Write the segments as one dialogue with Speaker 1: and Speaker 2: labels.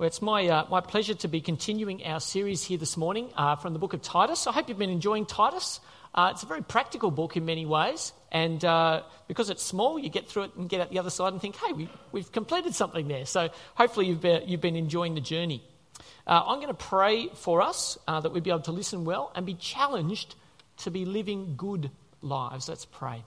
Speaker 1: Well, it's my, uh, my pleasure to be continuing our series here this morning uh, from the book of Titus. I hope you've been enjoying Titus. Uh, it's a very practical book in many ways, and uh, because it's small, you get through it and get out the other side and think, hey, we, we've completed something there. So hopefully you've been, you've been enjoying the journey. Uh, I'm going to pray for us uh, that we'd be able to listen well and be challenged to be living good lives. Let's pray.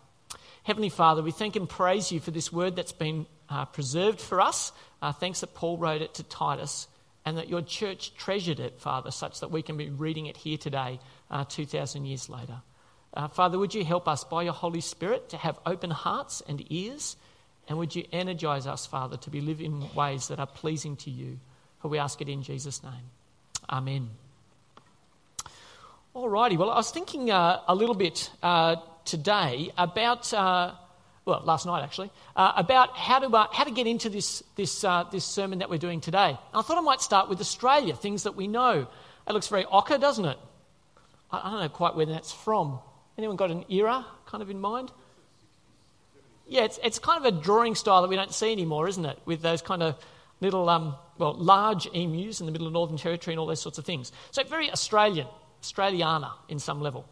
Speaker 1: Heavenly Father, we thank and praise you for this word that's been uh, preserved for us. Uh, thanks that Paul wrote it to Titus and that your church treasured it, Father, such that we can be reading it here today, uh, 2,000 years later. Uh, Father, would you help us by your Holy Spirit to have open hearts and ears? And would you energize us, Father, to be live in ways that are pleasing to you? For we ask it in Jesus' name. Amen. Alrighty, well, I was thinking uh, a little bit uh, today about uh, well, last night actually, uh, about how to, uh, how to get into this, this, uh, this sermon that we're doing today. And I thought I might start with Australia, things that we know. It looks very ochre, doesn't it? I, I don't know quite where that's from. Anyone got an era kind of in mind? Yeah, it's, it's kind of a drawing style that we don't see anymore, isn't it? With those kind of little, um, well, large emus in the middle of Northern Territory and all those sorts of things. So very Australian, Australiana in some level.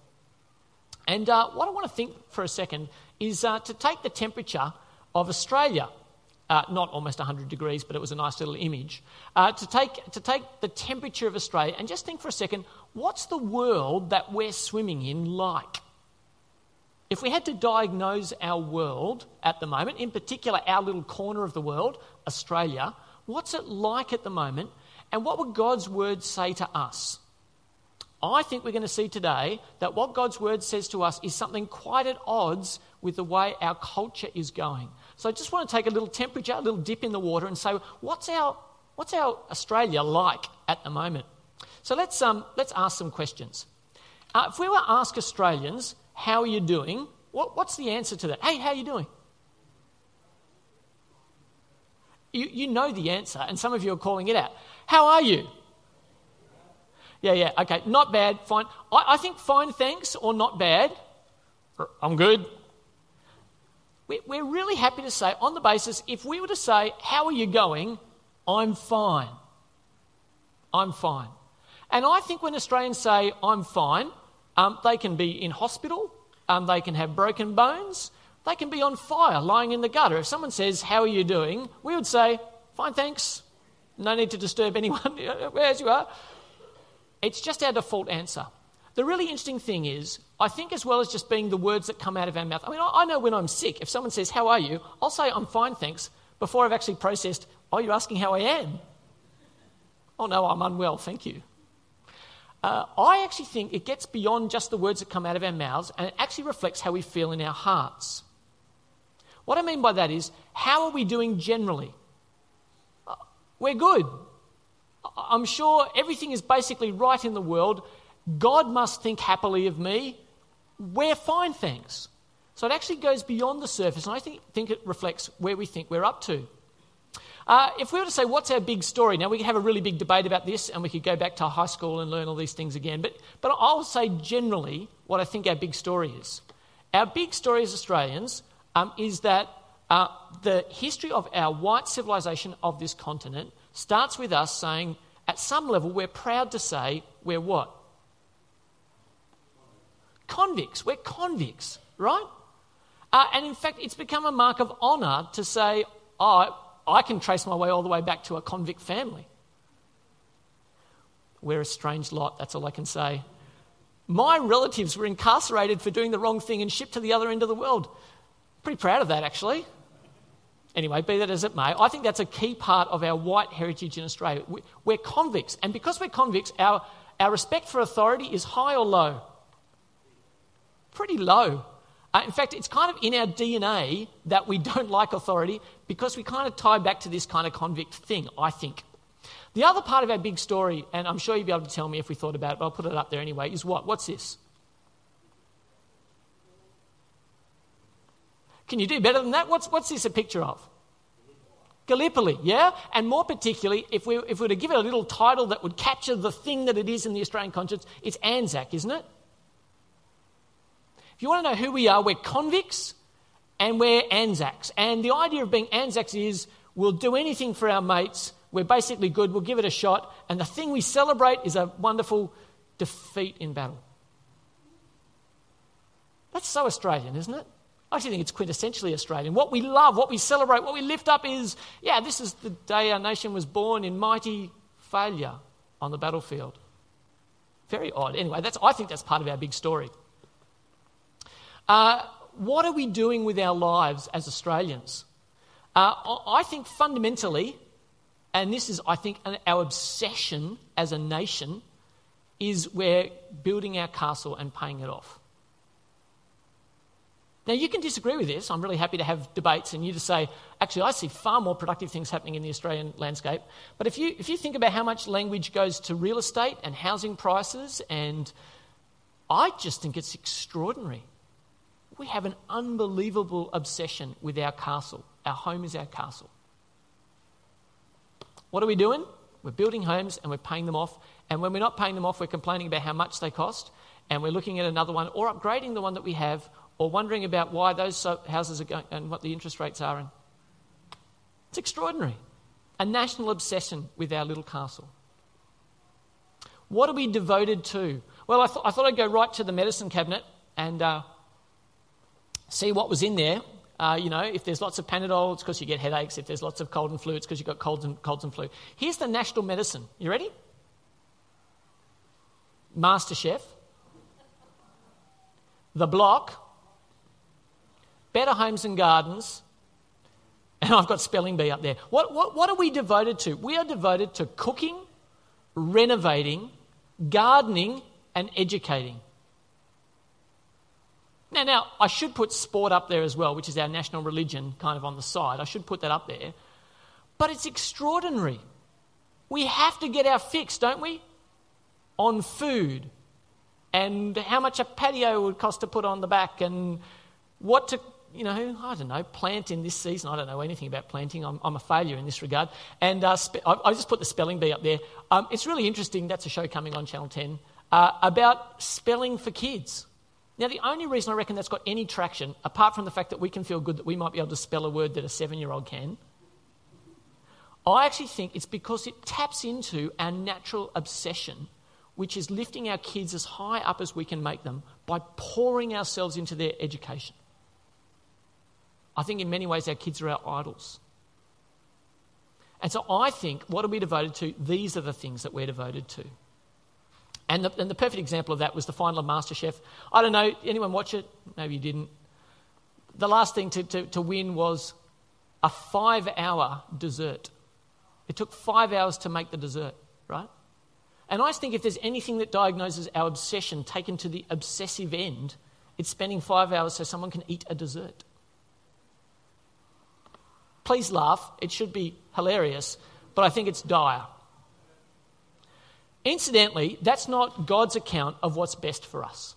Speaker 1: And uh, what I want to think for a second is uh, to take the temperature of Australia. Uh, not almost 100 degrees, but it was a nice little image. Uh, to, take, to take the temperature of Australia and just think for a second what's the world that we're swimming in like? If we had to diagnose our world at the moment, in particular our little corner of the world, Australia, what's it like at the moment? And what would God's word say to us? I think we're going to see today that what God's word says to us is something quite at odds with the way our culture is going. So I just want to take a little temperature, a little dip in the water, and say, what's our, what's our Australia like at the moment? So let's, um, let's ask some questions. Uh, if we were to ask Australians, how are you doing? What, what's the answer to that? Hey, how are you doing? You, you know the answer, and some of you are calling it out. How are you? Yeah, yeah, okay, not bad, fine. I, I think fine, thanks, or not bad. I'm good, we're really happy to say, on the basis, if we were to say, How are you going? I'm fine. I'm fine. And I think when Australians say, I'm fine, um, they can be in hospital, um, they can have broken bones, they can be on fire, lying in the gutter. If someone says, How are you doing? we would say, Fine, thanks. No need to disturb anyone, as you are. It's just our default answer. The really interesting thing is, I think as well as just being the words that come out of our mouth, I mean, I, know when I'm sick, if someone says, How are you? I'll say, I'm fine, thanks, before I've actually processed, Are you asking how I am? Oh, no, I'm unwell, thank you. Uh, I actually think it gets beyond just the words that come out of our mouths and it actually reflects how we feel in our hearts. What I mean by that is, how are we doing generally? Uh, we're good. I'm sure everything is basically right in the world God must think happily of me. We're fine, thanks. So it actually goes beyond the surface, and I think, think it reflects where we think we're up to. Uh, if we were to say, what's our big story? Now, we could have a really big debate about this, and we could go back to high school and learn all these things again. But, but I'll say generally what I think our big story is. Our big story as Australians um, is that uh, the history of our white civilization of this continent starts with us saying, at some level, we're proud to say we're what? Convicts. We're convicts, right? Uh, and in fact, it's become a mark of honour to say, oh, I can trace my way all the way back to a convict family. We're a strange lot, that's all I can say. My relatives were incarcerated for doing the wrong thing and shipped to the other end of the world. Pretty proud of that, actually. Anyway, be that as it may, I think that's a key part of our white heritage in Australia. We're convicts, and because we're convicts, our, our respect for authority is high or low? Pretty low. Uh, in fact, it's kind of in our DNA that we don't like authority because we kind of tie back to this kind of convict thing, I think. The other part of our big story, and I'm sure you'll be able to tell me if we thought about it, but I'll put it up there anyway, is what? What's this? Can you do better than that? What's, what's this a picture of? Gallipoli, yeah? And more particularly, if we, if we were to give it a little title that would capture the thing that it is in the Australian conscience, it's Anzac, isn't it? If you want to know who we are, we're convicts and we're Anzacs. And the idea of being Anzacs is we'll do anything for our mates, we're basically good, we'll give it a shot, and the thing we celebrate is a wonderful defeat in battle. That's so Australian, isn't it? I actually think it's quintessentially Australian. What we love, what we celebrate, what we lift up is yeah, this is the day our nation was born in mighty failure on the battlefield. Very odd. Anyway, that's, I think that's part of our big story. Uh, what are we doing with our lives as Australians? Uh, I think fundamentally, and this is, I think, our obsession as a nation, is we're building our castle and paying it off. Now, you can disagree with this. I'm really happy to have debates and you to say, actually, I see far more productive things happening in the Australian landscape. But if you, if you think about how much language goes to real estate and housing prices, and I just think it's extraordinary. We have an unbelievable obsession with our castle. Our home is our castle. What are we doing? We're building homes and we're paying them off. And when we're not paying them off, we're complaining about how much they cost. And we're looking at another one or upgrading the one that we have or wondering about why those houses are going and what the interest rates are. And it's extraordinary. A national obsession with our little castle. What are we devoted to? Well, I, th- I thought I'd go right to the medicine cabinet and uh, see what was in there. Uh, you know, if there's lots of Panadol, it's because you get headaches. If there's lots of cold and flu, it's because you've got colds and, colds and flu. Here's the national medicine. You ready? Master Chef. The Block. Better Homes and Gardens, and I've got spelling bee up there. What, what, what are we devoted to? We are devoted to cooking, renovating, gardening, and educating. Now, now, I should put sport up there as well, which is our national religion, kind of on the side. I should put that up there. But it's extraordinary. We have to get our fix, don't we? On food and how much a patio would cost to put on the back and what to you know, I don't know, plant in this season. I don't know anything about planting. I'm, I'm a failure in this regard. And uh, spe- I, I, just put the spelling bee up there. Um, it's really interesting. That's a show coming on Channel 10 uh, about spelling for kids. Now, the only reason I reckon that's got any traction, apart from the fact that we can feel good that we might be able to spell a word that a seven year old can, I actually think it's because it taps into our natural obsession, which is lifting our kids as high up as we can make them by pouring ourselves into their education. I think in many ways our kids are our idols. And so I think, what are we devoted to? These are the things that we're devoted to. And the, and the perfect example of that was the final of MasterChef. I don't know, anyone watch it? Maybe you didn't. The last thing to, to, to win was a five hour dessert. It took five hours to make the dessert, right? And I think if there's anything that diagnoses our obsession taken to the obsessive end, it's spending five hours so someone can eat a dessert. Please laugh. It should be hilarious, but I think it's dire. Incidentally, that's not God's account of what's best for us.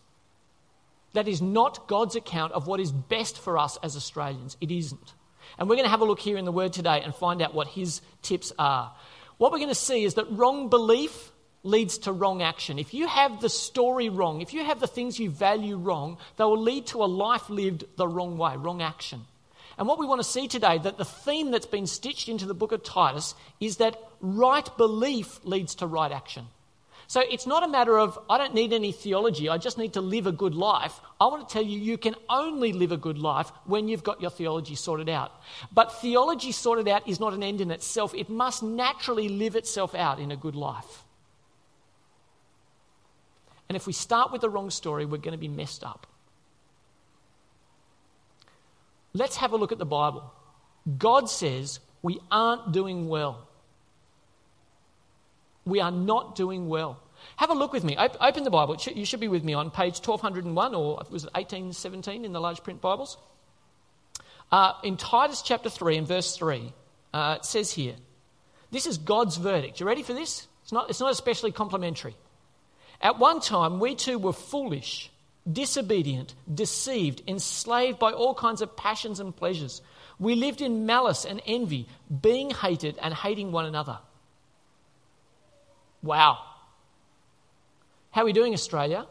Speaker 1: That is not God's account of what is best for us as Australians. It isn't. And we're going to have a look here in the Word today and find out what His tips are. What we're going to see is that wrong belief leads to wrong action. If you have the story wrong, if you have the things you value wrong, they will lead to a life lived the wrong way, wrong action. And what we want to see today, that the theme that's been stitched into the book of Titus is that right belief leads to right action. So it's not a matter of, I don't need any theology, I just need to live a good life. I want to tell you, you can only live a good life when you've got your theology sorted out. But theology sorted out is not an end in itself, it must naturally live itself out in a good life. And if we start with the wrong story, we're going to be messed up. Let's have a look at the Bible. God says we aren't doing well. We are not doing well. Have a look with me. Open the Bible. You should be with me on page 1201 or was it 1817 in the large print Bibles? Uh, in Titus chapter 3 and verse 3, uh, it says here, this is God's verdict. You ready for this? It's not, it's not especially complimentary. At one time, we too were foolish disobedient, deceived, enslaved by all kinds of passions and pleasures. We lived in malice and envy, being hated and hating one another. Wow. How are we doing, Australia?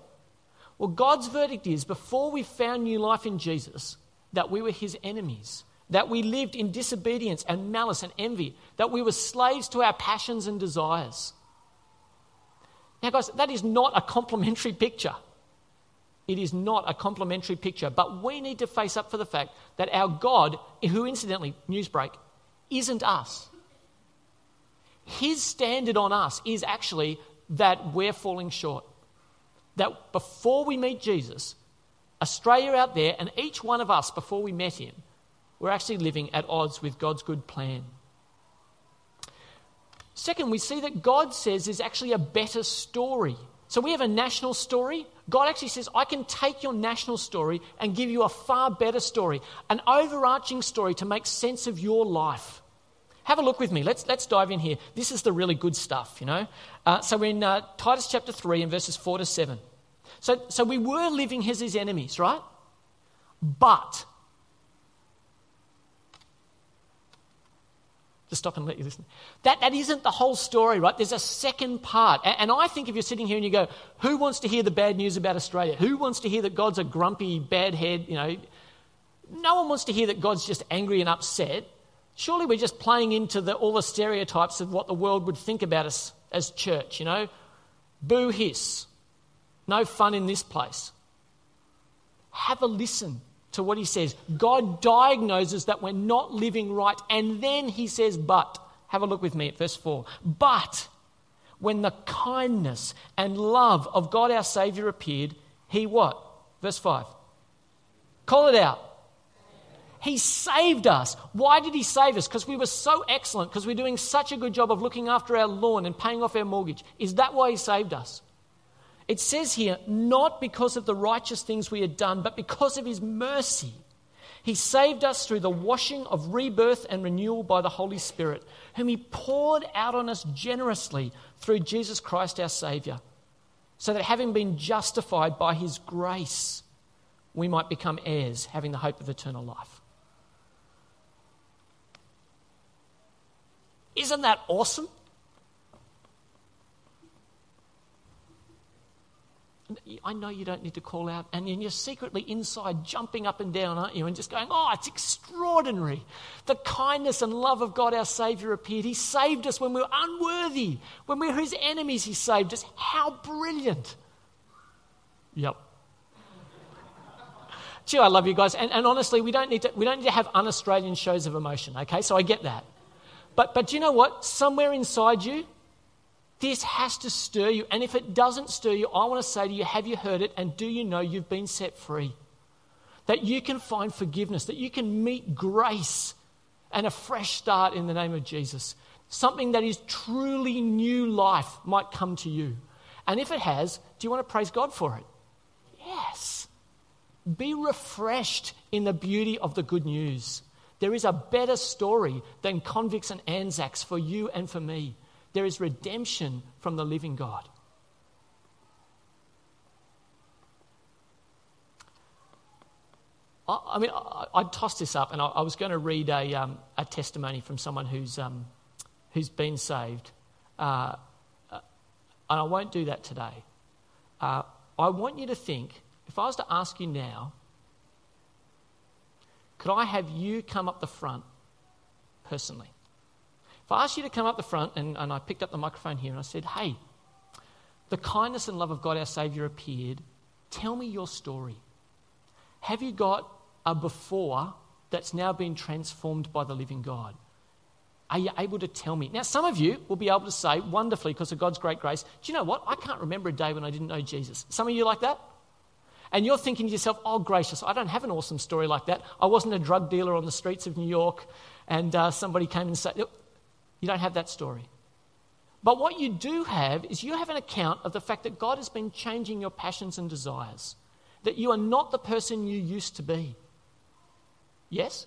Speaker 1: Well, God's verdict is before we found new life in Jesus, that we were his enemies that we lived in disobedience and malice and envy, that we were slaves to our passions and desires. Now, guys, that is not a complimentary picture. It is not a complimentary picture, but we need to face up for the fact that our God, who incidentally, newsbreak, isn't us. His standard on us is actually that we're falling short. That before we meet Jesus, Australia out there, and each one of us before we met him, we're actually living at odds with God's good plan. Second, we see that God says there's actually a better story. So we have a national story. God actually says, I can take your national story and give you a far better story, an overarching story to make sense of your life. Have a look with me. Let's, let's dive in here. This is the really good stuff, you know. Uh, so we're in uh, Titus chapter 3 and verses 4 to 7. So, so we were living as his enemies, right? But, to stop and let you listen, that, that isn't the whole story, right? There's a second part. And, and I think if you're sitting here and you go, who wants to hear the bad news about Australia? Who wants to hear that God's a grumpy, bad head, you know? No one wants to hear that God's just angry and upset. Surely we're just playing into the, all the stereotypes of what the world would think about us as church, you know? Boo hiss. No fun in this place. Have a listen to what he says. God diagnoses that we're not living right, and then he says, but. Have a look with me at verse 4. But when the kindness and love of God our Saviour appeared, he what? Verse 5. Call it out. He saved us. Why did He save us? Because we were so excellent, because we're doing such a good job of looking after our lawn and paying off our mortgage. Is that why He saved us? It says here, not because of the righteous things we had done, but because of His mercy. He saved us through the washing of rebirth and renewal by the Holy Spirit, whom He poured out on us generously through Jesus Christ our Saviour, so that having been justified by His grace, we might become heirs, having the hope of eternal life. Isn't that awesome? I know you don't need to call out, and you're secretly inside jumping up and down, aren't you? And just going, Oh, it's extraordinary. The kindness and love of God our Savior appeared. He saved us when we were unworthy. When we were His enemies, He saved us. How brilliant. Yep. Gee, I love you guys. And, and honestly, we don't, need to, we don't need to have un Australian shows of emotion, okay? So I get that. But, but do you know what? Somewhere inside you, this has to stir you. And if it doesn't stir you, I want to say to you, have you heard it? And do you know you've been set free? That you can find forgiveness, that you can meet grace and a fresh start in the name of Jesus. Something that is truly new life might come to you. And if it has, do you want to praise God for it? Yes. Be refreshed in the beauty of the good news. There is a better story than convicts and Anzacs for you and for me. There is redemption from the living God. I, mean, I, I tossed this up and I, I was going to read a, um, a testimony from someone who's, um, who's been saved. Uh, uh, and I won't do that today. Uh, I want you to think if I was to ask you now, could I have you come up the front personally? I asked you to come up the front and, and I picked up the microphone here and I said, hey, the kindness and love of God our Saviour appeared, tell me your story. Have you got a before that's now been transformed by the living God? Are you able to tell me? Now, some of you will be able to say wonderfully because of God's great grace, do you know what? I can't remember a day when I didn't know Jesus. Some of you like that? And you're thinking to yourself, oh, gracious, I don't have an awesome story like that. I wasn't a drug dealer on the streets of New York and uh, somebody came and said, you don't have that story. But what you do have is you have an account of the fact that God has been changing your passions and desires, that you are not the person you used to be. Yes?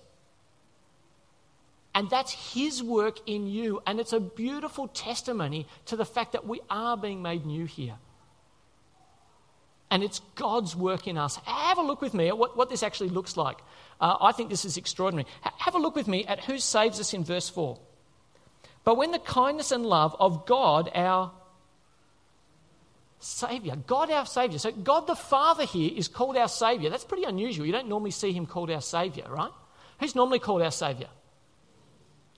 Speaker 1: And that's His work in you. And it's a beautiful testimony to the fact that we are being made new here. And it's God's work in us. Have a look with me at what, what this actually looks like. Uh, I think this is extraordinary. H- have a look with me at who saves us in verse 4. But when the kindness and love of God, our Savior, God our Savior. So God the Father here is called our Savior. That's pretty unusual. You don't normally see him called our Savior, right? Who's normally called our Saviour?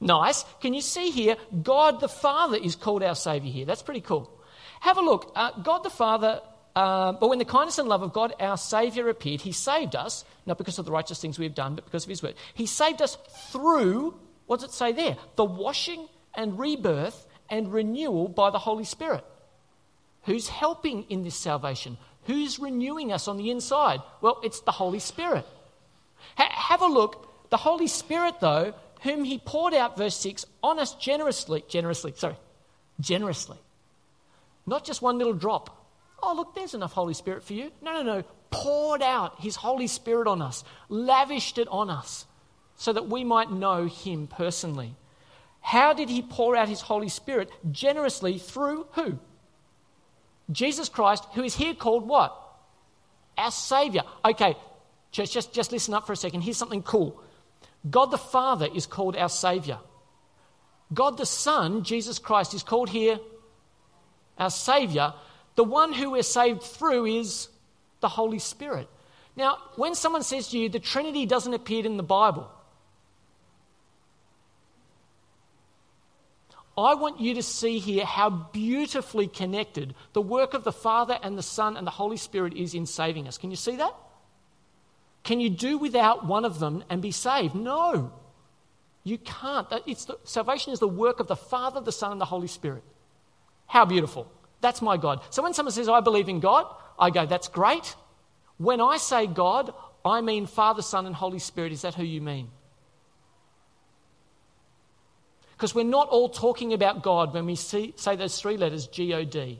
Speaker 1: Nice. Can you see here? God the Father is called our Saviour here. That's pretty cool. Have a look. Uh, God the Father, uh, but when the kindness and love of God, our Saviour, appeared, He saved us, not because of the righteous things we have done, but because of His word. He saved us through, what does it say there? The washing and rebirth and renewal by the Holy Spirit. Who's helping in this salvation? Who's renewing us on the inside? Well, it's the Holy Spirit. Ha- have a look. The Holy Spirit, though, whom he poured out, verse 6, on us generously, generously, sorry, generously. Not just one little drop. Oh, look, there's enough Holy Spirit for you. No, no, no. Poured out his Holy Spirit on us, lavished it on us, so that we might know him personally. How did he pour out his Holy Spirit? Generously through who? Jesus Christ, who is here called what? Our Savior. Okay, church, just, just listen up for a second. Here's something cool. God the Father is called our Savior. God the Son, Jesus Christ, is called here our Savior. The one who we're saved through is the Holy Spirit. Now, when someone says to you, the Trinity doesn't appear in the Bible, I want you to see here how beautifully connected the work of the Father and the Son and the Holy Spirit is in saving us. Can you see that? Can you do without one of them and be saved? No. You can't. It's the, salvation is the work of the Father, the Son, and the Holy Spirit. How beautiful. That's my God. So when someone says, I believe in God, I go, that's great. When I say God, I mean Father, Son, and Holy Spirit. Is that who you mean? Because we're not all talking about God when we see, say those three letters, G O D.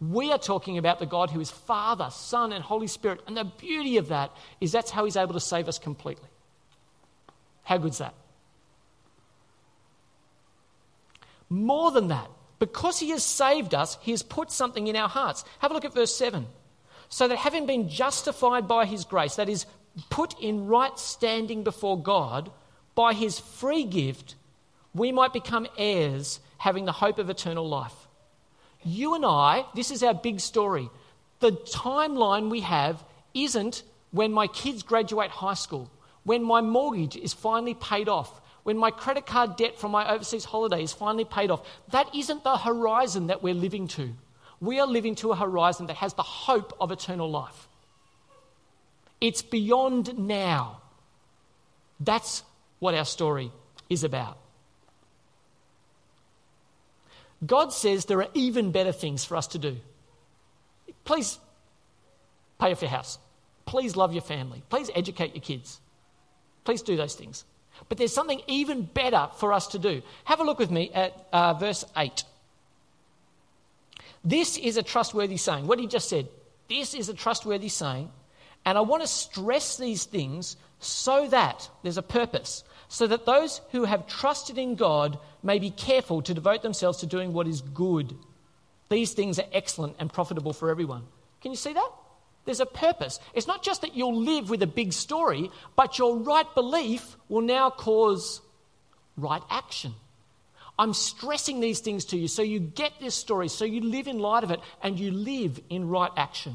Speaker 1: We are talking about the God who is Father, Son, and Holy Spirit. And the beauty of that is that's how He's able to save us completely. How good's that? More than that, because He has saved us, He has put something in our hearts. Have a look at verse 7. So that having been justified by His grace, that is, put in right standing before God, by His free gift, we might become heirs, having the hope of eternal life. You and I, this is our big story. The timeline we have isn't when my kids graduate high school, when my mortgage is finally paid off, when my credit card debt from my overseas holiday is finally paid off. That isn't the horizon that we're living to. We are living to a horizon that has the hope of eternal life. It's beyond now. That's what our story is about. God says there are even better things for us to do. Please pay off your house. Please love your family. Please educate your kids. Please do those things. But there's something even better for us to do. Have a look with me at uh, verse 8. This is a trustworthy saying. What he just said. This is a trustworthy saying. And I want to stress these things so that there's a purpose so that those who have trusted in God may be careful to devote themselves to doing what is good. These things are excellent and profitable for everyone. Can you see that? There's a purpose. It's not just that you'll live with a big story, but your right belief will now cause right action. I'm stressing these things to you so you get this story, so you live in light of it, and you live in right action.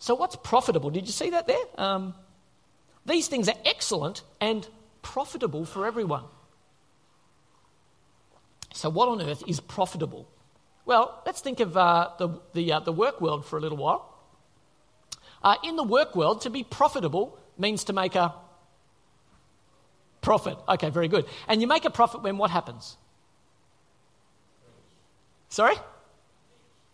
Speaker 1: So, what's profitable? Did you see that there? Um, these things are excellent and profitable for everyone. So, what on earth is profitable? Well, let's think of uh, the, the, uh, the work world for a little while. Uh, in the work world, to be profitable means to make a profit. Okay, very good. And you make a profit when what happens? Sorry?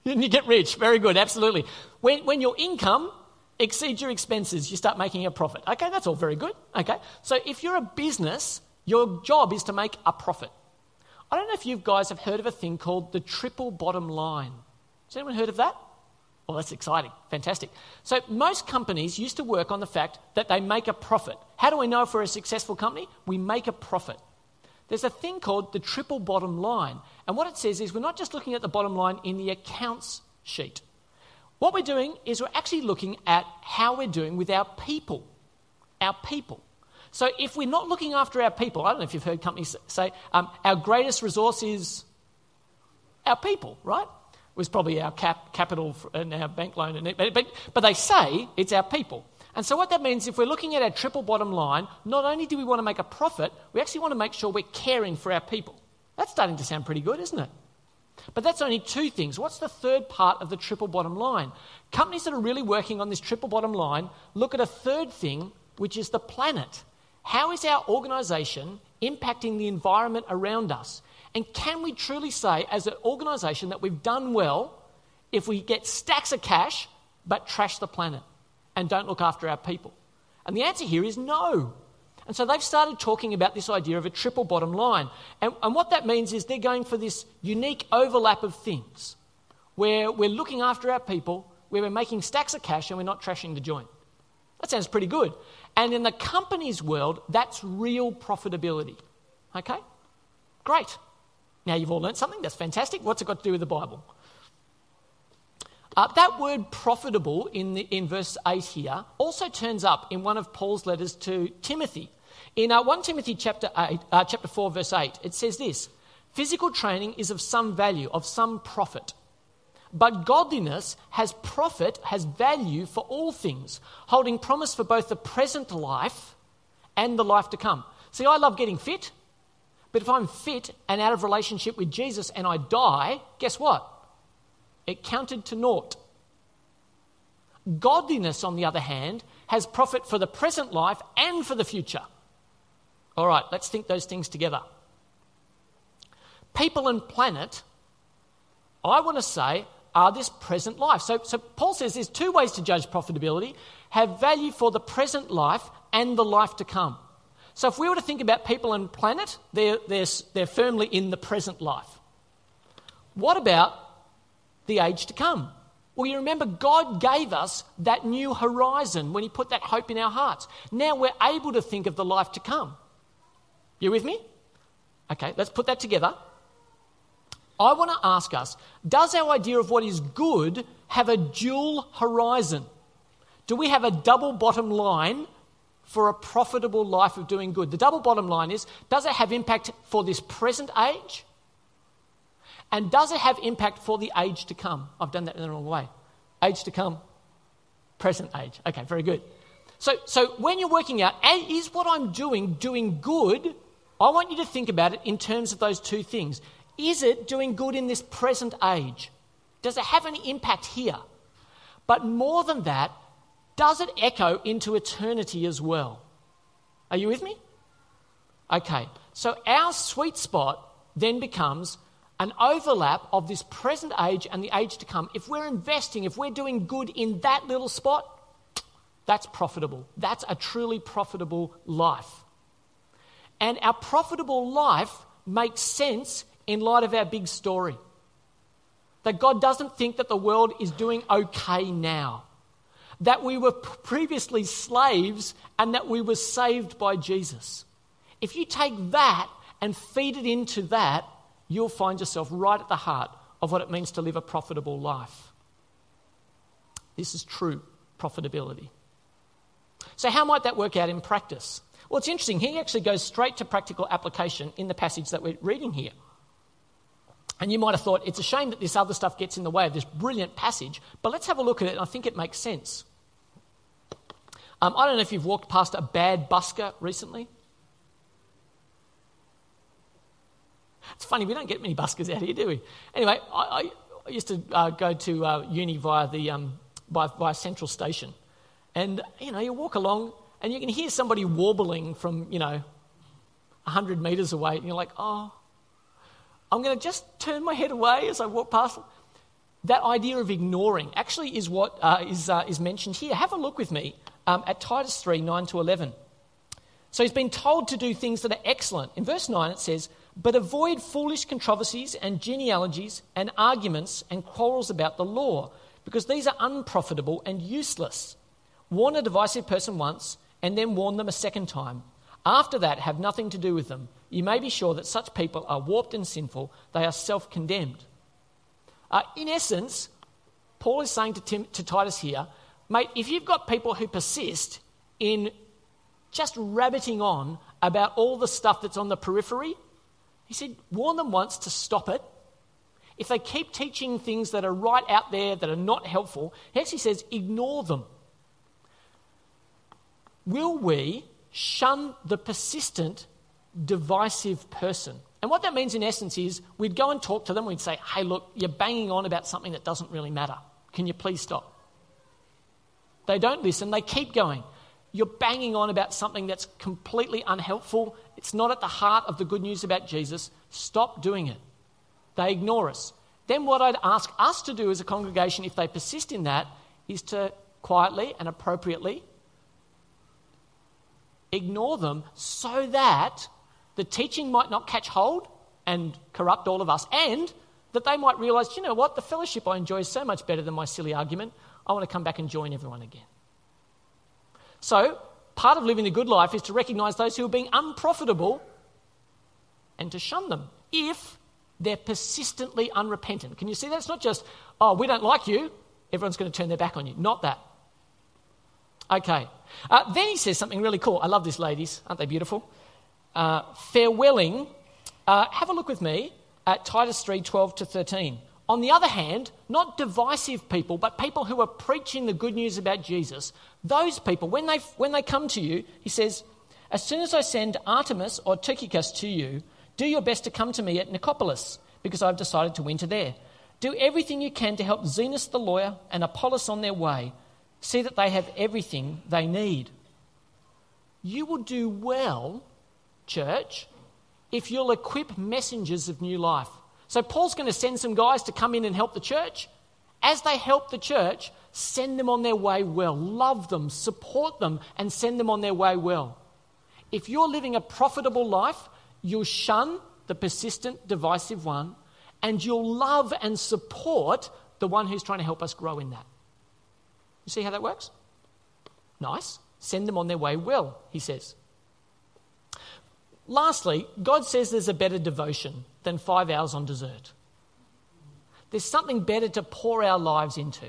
Speaker 1: You get rich. Very good, absolutely. When, when your income exceeds your expenses, you start making a profit. Okay, that's all very good. Okay, so if you're a business, your job is to make a profit. I don't know if you guys have heard of a thing called the triple bottom line. Has anyone heard of that? Well, that's exciting. Fantastic. So, most companies used to work on the fact that they make a profit. How do we know if we're a successful company? We make a profit. There's a thing called the triple bottom line. And what it says is we're not just looking at the bottom line in the accounts sheet. What we're doing is we're actually looking at how we're doing with our people. Our people. So if we're not looking after our people, I don't know if you've heard companies say, um, our greatest resource is our people, right? It was probably our cap, capital and our bank loan, and but, but, but they say it's our people. And so, what that means, if we're looking at our triple bottom line, not only do we want to make a profit, we actually want to make sure we're caring for our people. That's starting to sound pretty good, isn't it? But that's only two things. What's the third part of the triple bottom line? Companies that are really working on this triple bottom line look at a third thing, which is the planet. How is our organisation impacting the environment around us? And can we truly say, as an organisation, that we've done well if we get stacks of cash but trash the planet and don't look after our people? And the answer here is no. And so they've started talking about this idea of a triple bottom line. And, and what that means is they're going for this unique overlap of things where we're looking after our people, where we're making stacks of cash and we're not trashing the joint. That sounds pretty good. And in the company's world, that's real profitability. Okay? Great. Now you've all learned something. That's fantastic. What's it got to do with the Bible? Uh, that word profitable in, the, in verse 8 here also turns up in one of Paul's letters to Timothy. In uh, 1 Timothy chapter, eight, uh, chapter 4, verse 8, it says this Physical training is of some value, of some profit. But godliness has profit, has value for all things, holding promise for both the present life and the life to come. See, I love getting fit, but if I'm fit and out of relationship with Jesus and I die, guess what? It counted to naught. Godliness, on the other hand, has profit for the present life and for the future. All right, let's think those things together. People and planet, I want to say, are this present life. So, so Paul says there's two ways to judge profitability have value for the present life and the life to come. So if we were to think about people and planet, they're, they're, they're firmly in the present life. What about the age to come? Well, you remember God gave us that new horizon when He put that hope in our hearts. Now we're able to think of the life to come. You with me? Okay, let's put that together. I want to ask us Does our idea of what is good have a dual horizon? Do we have a double bottom line for a profitable life of doing good? The double bottom line is Does it have impact for this present age? And does it have impact for the age to come? I've done that in the wrong way. Age to come, present age. Okay, very good. So, so when you're working out, is what I'm doing doing good? I want you to think about it in terms of those two things. Is it doing good in this present age? Does it have any impact here? But more than that, does it echo into eternity as well? Are you with me? Okay, so our sweet spot then becomes an overlap of this present age and the age to come. If we're investing, if we're doing good in that little spot, that's profitable. That's a truly profitable life. And our profitable life makes sense in light of our big story. That God doesn't think that the world is doing okay now. That we were previously slaves and that we were saved by Jesus. If you take that and feed it into that, you'll find yourself right at the heart of what it means to live a profitable life. This is true profitability. So, how might that work out in practice? Well, it's interesting. He actually goes straight to practical application in the passage that we're reading here. And you might have thought, it's a shame that this other stuff gets in the way of this brilliant passage, but let's have a look at it, and I think it makes sense. Um, I don't know if you've walked past a bad busker recently. It's funny, we don't get many buskers out here, do we? Anyway, I, I used to uh, go to uh, uni via, the, um, by, Central Station. And, you know, you walk along and you can hear somebody warbling from, you know, 100 metres away. And you're like, oh, I'm going to just turn my head away as I walk past. That idea of ignoring actually is what uh, is, uh, is mentioned here. Have a look with me um, at Titus 3 9 to 11. So he's been told to do things that are excellent. In verse 9, it says, But avoid foolish controversies and genealogies and arguments and quarrels about the law, because these are unprofitable and useless. Warn a divisive person once, and then warn them a second time. After that, have nothing to do with them. You may be sure that such people are warped and sinful, they are self condemned. Uh, in essence, Paul is saying to, Tim, to Titus here, mate, if you've got people who persist in just rabbiting on about all the stuff that's on the periphery, he said, warn them once to stop it. If they keep teaching things that are right out there that are not helpful, he actually says, ignore them. will we shun the persistent, divisive person? And what that means in essence is we'd go and talk to them, we'd say, hey, look, you're banging on about something that doesn't really matter. Can you please stop? They don't listen, they keep going. You're banging on about something that's completely unhelpful. It's not at the heart of the good news about Jesus. Stop doing it. They ignore us. Then, what I'd ask us to do as a congregation, if they persist in that, is to quietly and appropriately ignore them so that the teaching might not catch hold and corrupt all of us, and that they might realize, you know what, the fellowship I enjoy is so much better than my silly argument. I want to come back and join everyone again. So, part of living the good life is to recognize those who are being unprofitable and to shun them if they're persistently unrepentant. Can you see that? It's not just, oh, we don't like you, everyone's going to turn their back on you. Not that. Okay. Uh, then he says something really cool. I love this, ladies. Aren't they beautiful? Uh, farewelling. Uh, have a look with me at Titus 3 12 to 13. On the other hand, not divisive people, but people who are preaching the good news about Jesus, those people, when they, when they come to you, he says, As soon as I send Artemas or Tychicus to you, do your best to come to me at Nicopolis, because I've decided to winter there. Do everything you can to help Zenas the lawyer and Apollos on their way. See that they have everything they need. You will do well, church, if you'll equip messengers of new life. So, Paul's going to send some guys to come in and help the church. As they help the church, send them on their way well. Love them, support them, and send them on their way well. If you're living a profitable life, you'll shun the persistent, divisive one, and you'll love and support the one who's trying to help us grow in that. You see how that works? Nice. Send them on their way well, he says. Lastly, God says there's a better devotion than five hours on dessert. There's something better to pour our lives into.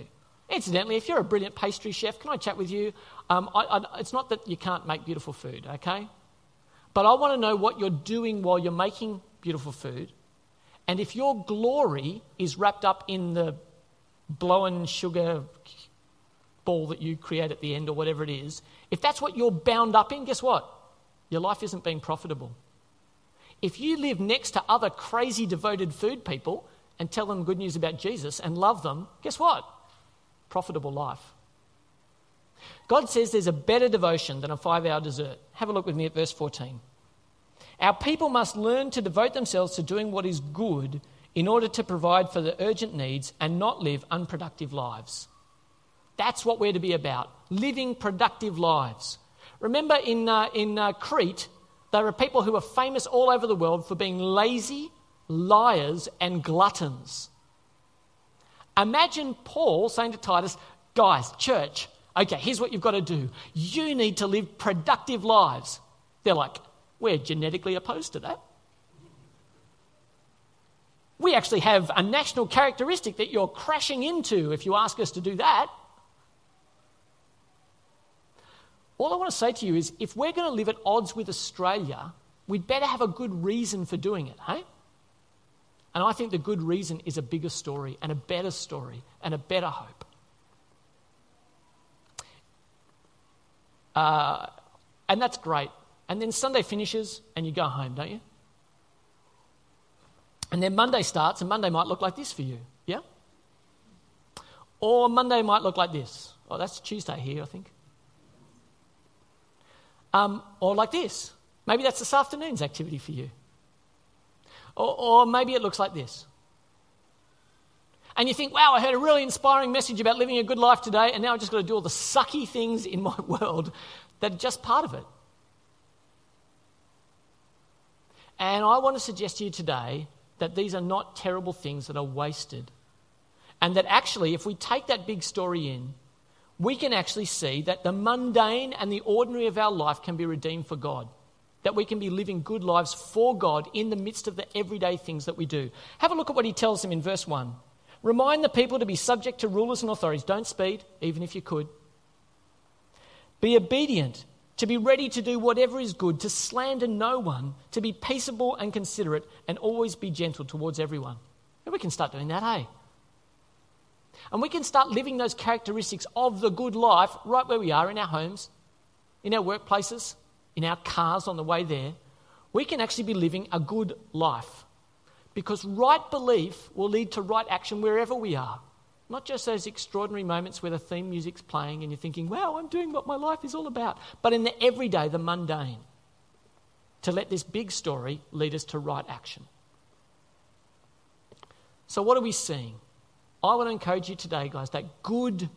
Speaker 1: Incidentally, if you're a brilliant pastry chef, can I chat with you? Um, I, I, it's not that you can't make beautiful food, okay? But I want to know what you're doing while you're making beautiful food. And if your glory is wrapped up in the blowing sugar ball that you create at the end or whatever it is, if that's what you're bound up in, guess what? Your life isn't being profitable. If you live next to other crazy devoted food people and tell them good news about Jesus and love them, guess what? Profitable life. God says there's a better devotion than a five hour dessert. Have a look with me at verse 14. Our people must learn to devote themselves to doing what is good in order to provide for the urgent needs and not live unproductive lives. That's what we're to be about living productive lives. Remember in, uh, in uh, Crete, there were people who were famous all over the world for being lazy, liars, and gluttons. Imagine Paul saying to Titus, Guys, church, okay, here's what you've got to do. You need to live productive lives. They're like, we're genetically opposed to that. We actually have a national characteristic that you're crashing into if you ask us to do that. All I want to say to you is if we're going to live at odds with Australia, we'd better have a good reason for doing it, hey? And I think the good reason is a bigger story and a better story and a better hope. Uh, and that's great. And then Sunday finishes and you go home, don't you? And then Monday starts, and Monday might look like this for you, yeah? Or Monday might look like this. Oh, that's Tuesday here, I think. Um, or like this. Maybe that's this afternoon's activity for you. Or, or maybe it looks like this and you think, wow, I heard a really inspiring message about living a good life today, and now I've just got to do all the sucky things in my world that are just part of it. And I want to suggest to you today that these are not terrible things that are wasted. And that actually, if we take that big story in, we can actually see that the mundane and the ordinary of our life can be redeemed for God. That we can be living good lives for God in the midst of the everyday things that we do. Have a look at what he tells them in verse 1. Remind the people to be subject to rulers and authorities. Don't speed, even if you could. Be obedient, to be ready to do whatever is good, to slander no one, to be peaceable and considerate, and always be gentle towards everyone. And we can start doing that, hey? And we can start living those characteristics of the good life right where we are in our homes, in our workplaces, in our cars on the way there, we can actually be living a good life. Because right belief will lead to right action wherever we are. Not just those extraordinary moments where the theme music's playing and you're thinking, wow, I'm doing what my life is all about, but in the everyday, the mundane. To let this big story lead us to right action. So, what are we seeing? I want to encourage you today, guys, that good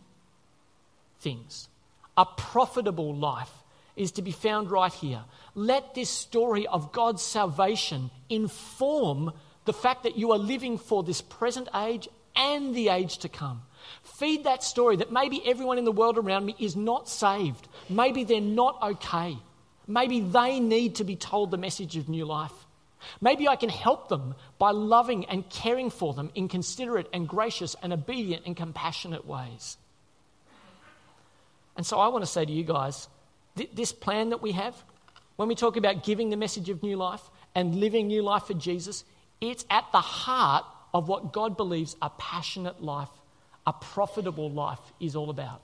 Speaker 1: things, a profitable life, is to be found right here. Let this story of God's salvation inform the fact that you are living for this present age and the age to come. Feed that story that maybe everyone in the world around me is not saved. Maybe they're not okay. Maybe they need to be told the message of new life. Maybe I can help them by loving and caring for them in considerate and gracious and obedient and compassionate ways. And so I want to say to you guys th- this plan that we have, when we talk about giving the message of new life and living new life for Jesus, it's at the heart of what God believes a passionate life, a profitable life is all about.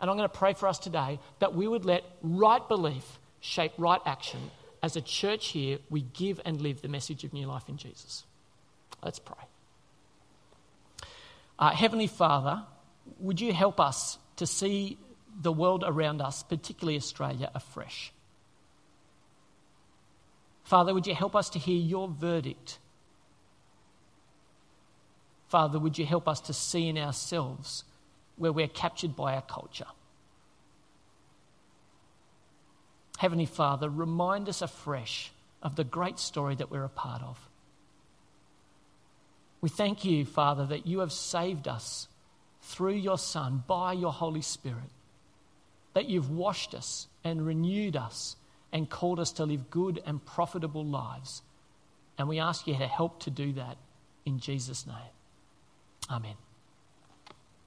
Speaker 1: And I'm going to pray for us today that we would let right belief shape right action. As a church here, we give and live the message of new life in Jesus. Let's pray. Uh, Heavenly Father, would you help us to see the world around us, particularly Australia, afresh? Father, would you help us to hear your verdict Father, would you help us to see in ourselves where we're captured by our culture? Heavenly Father, remind us afresh of the great story that we're a part of. We thank you, Father, that you have saved us through your Son by your Holy Spirit, that you've washed us and renewed us and called us to live good and profitable lives. And we ask you to help to do that in Jesus' name. Amen.